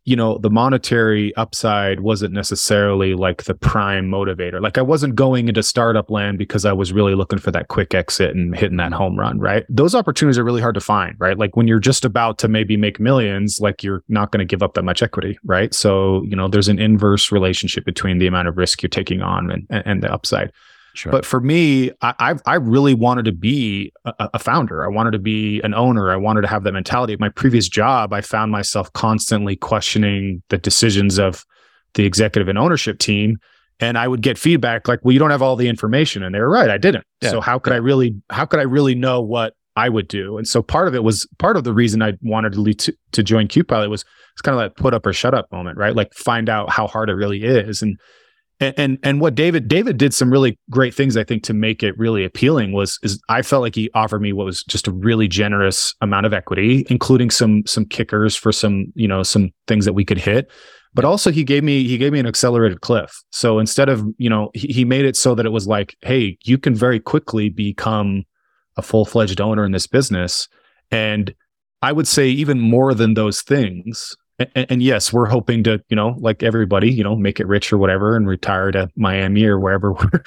you know, the monetary upside wasn't necessarily like the prime motivator. Like I wasn't going into startup land because I was really looking for that quick exit and hitting that home run, right? Those opportunities are really hard to find, right? Like when you're just about to maybe make millions, like you're not going to give up that much equity, right? So, you know, there's an inverse relationship between the amount of risk you're taking on and, and the upside. Sure. But for me, I, I really wanted to be a, a, founder. I wanted to be an owner. I wanted to have that mentality. At my previous job, I found myself constantly questioning the decisions of the executive and ownership team. And I would get feedback like, well, you don't have all the information. And they were right. I didn't. Yeah. So how could I really, how could I really know what I would do? And so part of it was part of the reason I wanted to lead to, to join QPilot was it's kind of like put up or shut up moment, right? Like find out how hard it really is. And and, and and what David David did some really great things I think to make it really appealing was is I felt like he offered me what was just a really generous amount of equity including some some kickers for some you know some things that we could hit. But also he gave me he gave me an accelerated cliff. So instead of you know he, he made it so that it was like hey you can very quickly become a full-fledged owner in this business. And I would say even more than those things and, and, yes, we're hoping to, you know, like everybody, you know, make it rich or whatever and retire to Miami or wherever we're,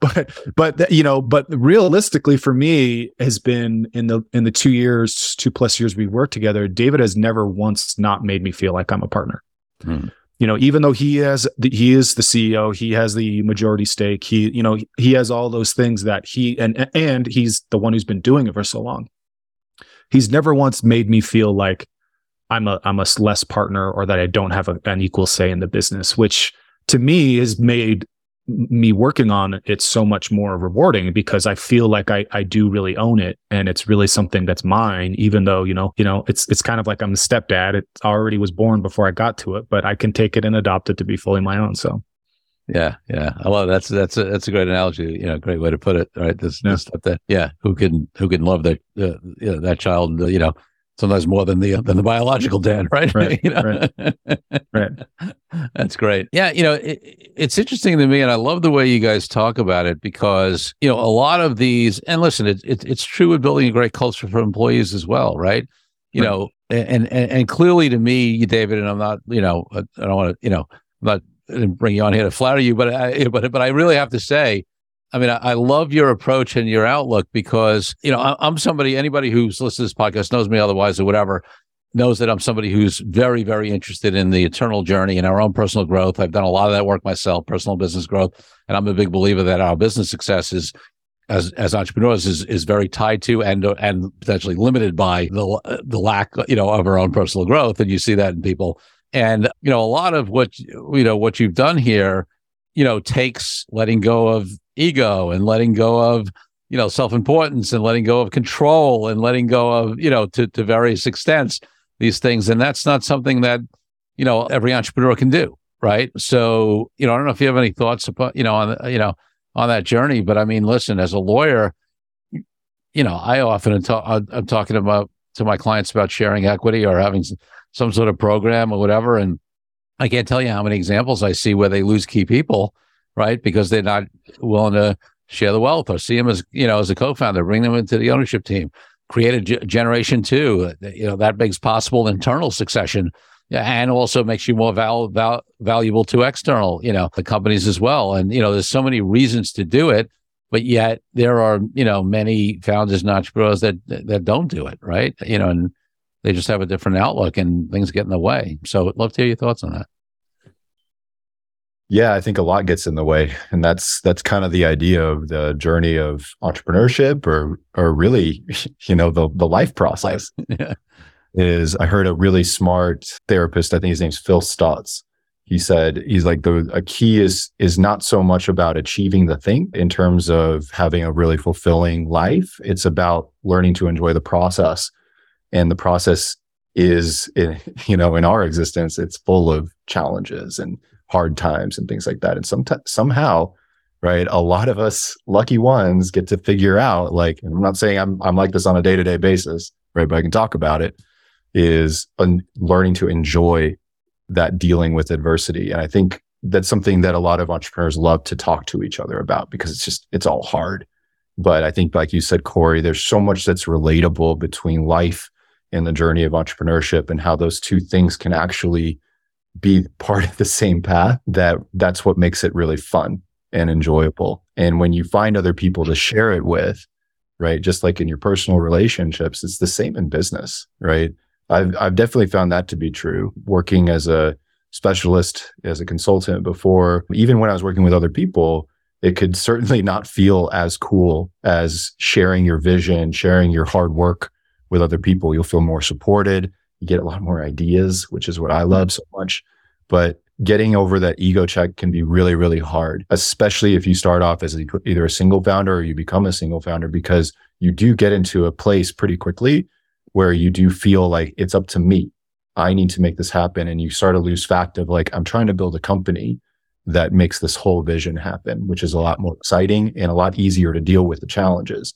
but, but, you know, but realistically for me has been in the, in the two years, two plus years we've worked together, David has never once not made me feel like I'm a partner. Hmm. You know, even though he has, the, he is the CEO, he has the majority stake, he, you know, he has all those things that he, and, and he's the one who's been doing it for so long. He's never once made me feel like, I'm a I'm a less partner or that I don't have a, an equal say in the business, which to me has made me working on it so much more rewarding because I feel like I, I do really own it and it's really something that's mine, even though, you know, you know, it's it's kind of like I'm a stepdad. It already was born before I got to it, but I can take it and adopt it to be fully my own. So yeah, yeah. I love that's that's a that's a great analogy. You know, great way to put it. Right, this, yeah. this stepdad. Yeah, who can who can love that uh, you know, that child? You know, sometimes more than the than the biological dad, right? Right. you know? right. right. That's great. Yeah, you know, it, it's interesting to me, and I love the way you guys talk about it because you know a lot of these. And listen, it, it it's true with building a great culture for employees as well, right? You right. know, and, and and clearly to me, David, and I'm not, you know, I don't want to, you know, I'm not bring you on here to flatter you, but I, but but I really have to say I mean, I, I, love your approach and your outlook because, you know, I, I'm somebody, anybody who's listened to this podcast knows me otherwise or whatever, knows that I'm somebody who's very, very interested in the eternal journey and our own personal growth. I've done a lot of that work myself, personal business growth. And I'm a big believer that our business success is as as entrepreneurs is is very tied to and and potentially limited by the the lack you know of our own personal growth and you see that in people and you know a lot of what you know what you've done here you know takes letting go of ego and letting go of you know self-importance and letting go of control and letting go of you know to, to various extents these things. And that's not something that you know every entrepreneur can do right? So you know i don't know if you have any thoughts about you know on you know on that journey but i mean listen as a lawyer you know i often am, I'm talking about to my clients about sharing equity or having some sort of program or whatever. And i can't tell you how many examples i see where they lose key people right? Because they're not willing to share the wealth or see them as you know as a co-founder, bring them into the ownership team, create a g- generation two. Uh, you know that makes possible internal succession, and also makes you more val- val- valuable to external you know the companies as well. And you know there's so many reasons to do it, but yet there are you know many founders and entrepreneurs that that don't do it, right? You know and they just have a different outlook and things get in the way. So I'd love to hear your thoughts on that. Yeah, I think a lot gets in the way. And that's that's kind of the idea of the journey of entrepreneurship or or really, you know, the the life process. yeah. Is I heard a really smart therapist, I think his name's Phil Stutz He said he's like the a key is is not so much about achieving the thing in terms of having a really fulfilling life. It's about learning to enjoy the process. And the process is in, you know, in our existence, it's full of challenges and hard times and things like that. And some, somehow, right, a lot of us lucky ones get to figure out like, I'm not saying I'm, I'm like this on a day to day basis, right? But I can talk about it is learning to enjoy that dealing with adversity. And I think that's something that a lot of entrepreneurs love to talk to each other about because it's just, it's all hard. But I think, like you said, Corey, there's so much that's relatable between life and the journey of entrepreneurship and how those two things can actually be part of the same path that that's what makes it really fun and enjoyable. And when you find other people to share it with, right? Just like in your personal relationships, it's the same in business, right? I've, I've definitely found that to be true working as a specialist, as a consultant before, even when I was working with other people, it could certainly not feel as cool as sharing your vision, sharing your hard work with other people. You'll feel more supported you get a lot more ideas, which is what I love so much. But getting over that ego check can be really, really hard, especially if you start off as either a single founder or you become a single founder, because you do get into a place pretty quickly where you do feel like it's up to me. I need to make this happen. And you start to lose fact of like, I'm trying to build a company that makes this whole vision happen, which is a lot more exciting and a lot easier to deal with the challenges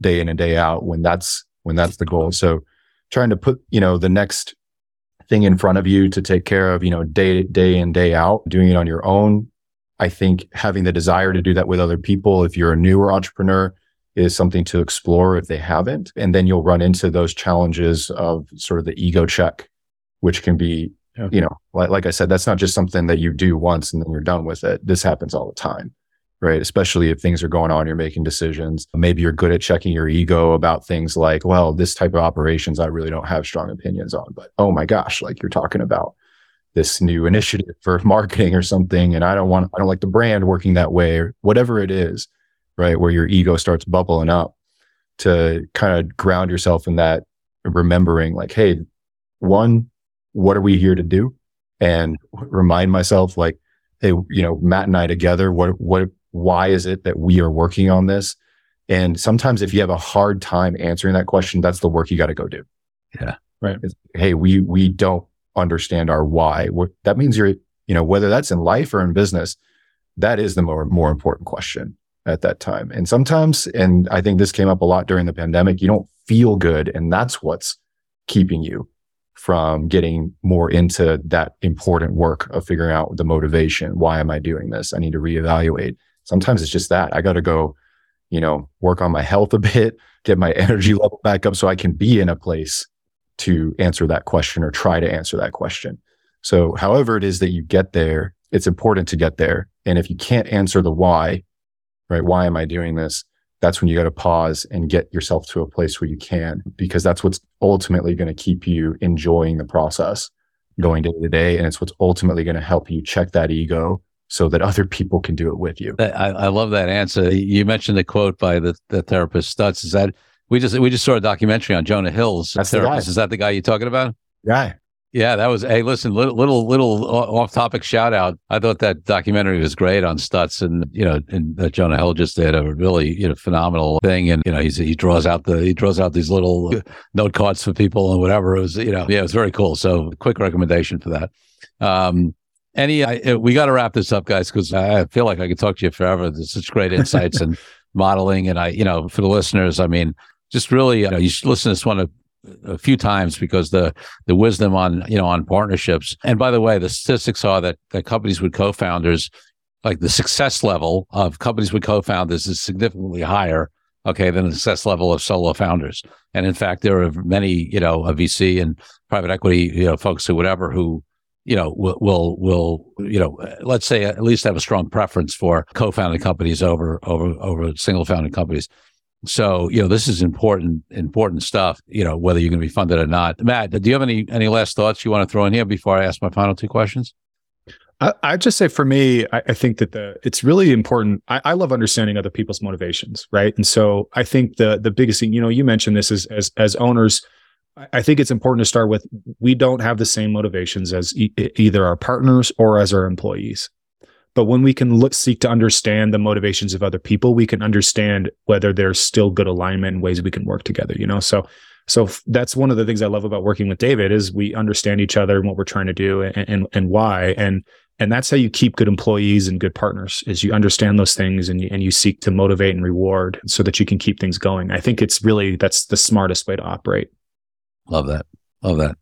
day in and day out when that's when that's the goal. So trying to put, you know, the next thing in front of you to take care of, you know, day day in, day out, doing it on your own. I think having the desire to do that with other people, if you're a newer entrepreneur, is something to explore if they haven't. And then you'll run into those challenges of sort of the ego check, which can be, yeah. you know, like, like I said, that's not just something that you do once and then you're done with it. This happens all the time right? Especially if things are going on, you're making decisions. Maybe you're good at checking your ego about things like, well, this type of operations I really don't have strong opinions on, but oh my gosh, like you're talking about this new initiative for marketing or something. And I don't want, I don't like the brand working that way or whatever it is, right? Where your ego starts bubbling up to kind of ground yourself in that remembering like, Hey, one, what are we here to do? And remind myself like, Hey, you know, Matt and I together, what, what, why is it that we are working on this? And sometimes if you have a hard time answering that question, that's the work you got to go do. Yeah. Right. It's, hey, we, we don't understand our why. that means you're, you know, whether that's in life or in business, that is the more, more important question at that time. And sometimes, and I think this came up a lot during the pandemic, you don't feel good. And that's what's keeping you from getting more into that important work of figuring out the motivation. Why am I doing this? I need to reevaluate sometimes it's just that I got to go, you know, work on my health a bit, get my energy level back up so I can be in a place to answer that question or try to answer that question. So, however it is that you get there, it's important to get there. And if you can't answer the why, right? Why am I doing this? That's when you got to pause and get yourself to a place where you can, because that's what's ultimately going to keep you enjoying the process going day to day. And it's what's ultimately going to help you check that ego so that other people can do it with you. I, I love that answer. You mentioned the quote by the, the therapist Stutz. Is that we just we just saw a documentary on Jonah Hill's That's therapist. Is that the guy you're talking about? Yeah. Yeah, that was. Hey, listen, little little little off topic shout out. I thought that documentary was great on Stutz, and you know, and that Jonah Hill just did a really you know phenomenal thing. And you know, he's he draws out the he draws out these little note cards for people and whatever. It was you know, yeah, it was very cool. So, quick recommendation for that. Um, any, I, uh, we got to wrap this up, guys, because I feel like I could talk to you forever. There's such great insights and modeling. And I, you know, for the listeners, I mean, just really, you know, you should listen to this one a, a, few times because the the wisdom on, you know, on partnerships. And by the way, the statistics are that, that companies with co-founders, like the success level of companies with co-founders is significantly higher okay, than the success level of solo founders. And in fact, there are many, you know, a VC and private equity, you know, folks or whatever who you know, will, will, will, you know, let's say at least have a strong preference for co-founded companies over, over, over single founded companies. So, you know, this is important, important stuff, you know, whether you're going to be funded or not. Matt, do you have any, any last thoughts you want to throw in here before I ask my final two questions? I, just say for me, I, I, think that the it's really important. I, I, love understanding other people's motivations, right? And so I think the the biggest thing, you know, you mentioned this as as as owners. I think it's important to start with we don't have the same motivations as e- either our partners or as our employees. But when we can look, seek to understand the motivations of other people, we can understand whether there's still good alignment and ways we can work together. You know, so so that's one of the things I love about working with David is we understand each other and what we're trying to do and and, and why. And and that's how you keep good employees and good partners is you understand those things and you, and you seek to motivate and reward so that you can keep things going. I think it's really that's the smartest way to operate. Love that. Love that.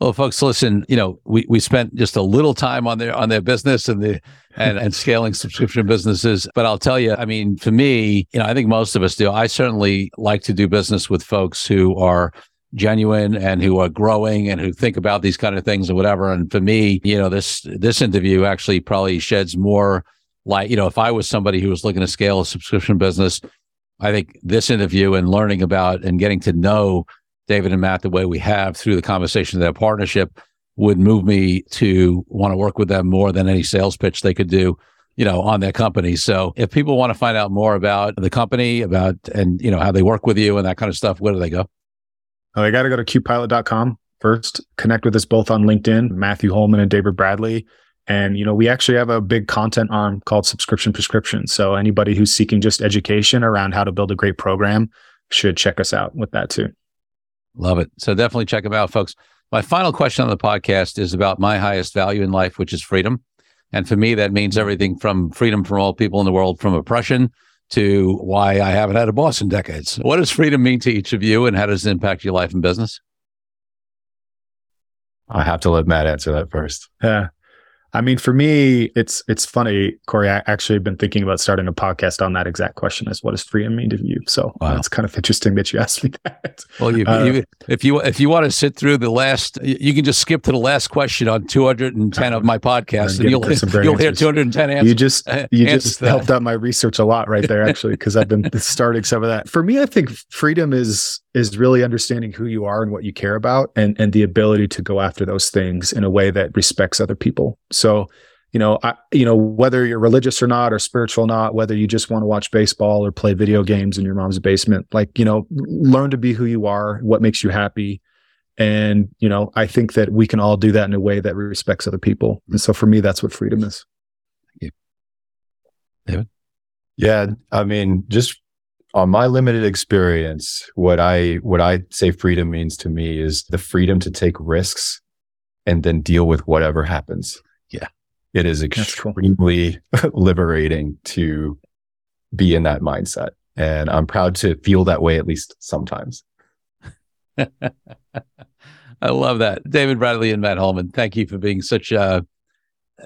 Well, folks, listen. You know, we, we spent just a little time on their on their business and the and, and scaling subscription businesses. But I'll tell you, I mean, for me, you know, I think most of us do. I certainly like to do business with folks who are genuine and who are growing and who think about these kind of things or whatever. And for me, you know, this this interview actually probably sheds more light. You know, if I was somebody who was looking to scale a subscription business, I think this interview and learning about and getting to know David and Matt the way we have through the conversation of their partnership would move me to want to work with them more than any sales pitch they could do you know on their company so if people want to find out more about the company about and you know how they work with you and that kind of stuff where do they go Oh, they got to go to qpilot.com first, connect with us both on LinkedIn, Matthew Holman and David Bradley. And, you know, we actually have a big content arm called Subscription Prescription. So anybody who's seeking just education around how to build a great program should check us out with that too. Love it. So definitely check them out, folks. My final question on the podcast is about my highest value in life, which is freedom. And for me, that means everything from freedom from all people in the world, from oppression to why I haven't had a boss in decades. What does freedom mean to each of you, and how does it impact your life and business? I have to let Matt answer that first. Yeah. I mean, for me, it's it's funny, Corey. I actually have been thinking about starting a podcast on that exact question: "Is what does freedom mean to you?" So wow. it's kind of interesting that you asked me that. Well, you, uh, you, if you if you want to sit through the last, you can just skip to the last question on 210 of my podcast, and, and you'll you'll hear 210 answers. You just you just helped out my research a lot right there, actually, because I've been starting some of that. For me, I think freedom is is really understanding who you are and what you care about, and and the ability to go after those things in a way that respects other people. So, you know, I, you know, whether you're religious or not, or spiritual or not, whether you just want to watch baseball or play video games in your mom's basement, like, you know, learn to be who you are, what makes you happy. And, you know, I think that we can all do that in a way that respects other people. And so for me, that's what freedom is. Thank you. David? Yeah. I mean, just on my limited experience, what I what I say freedom means to me is the freedom to take risks and then deal with whatever happens. It is extremely cool. liberating to be in that mindset. And I'm proud to feel that way at least sometimes. I love that. David Bradley and Matt Holman, thank you for being such uh,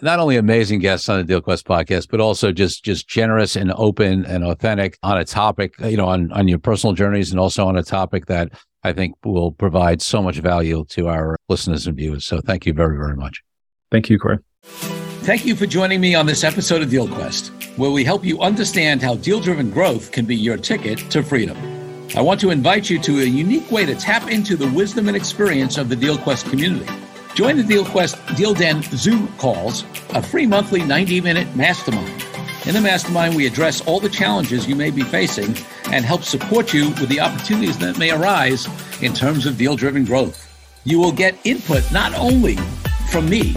not only amazing guests on the DealQuest podcast, but also just just generous and open and authentic on a topic, you know, on on your personal journeys and also on a topic that I think will provide so much value to our listeners and viewers. So thank you very, very much. Thank you, Corey. Thank you for joining me on this episode of DealQuest, where we help you understand how deal driven growth can be your ticket to freedom. I want to invite you to a unique way to tap into the wisdom and experience of the DealQuest community. Join the DealQuest Deal Den Zoom calls, a free monthly 90 minute mastermind. In the mastermind, we address all the challenges you may be facing and help support you with the opportunities that may arise in terms of deal driven growth. You will get input not only from me,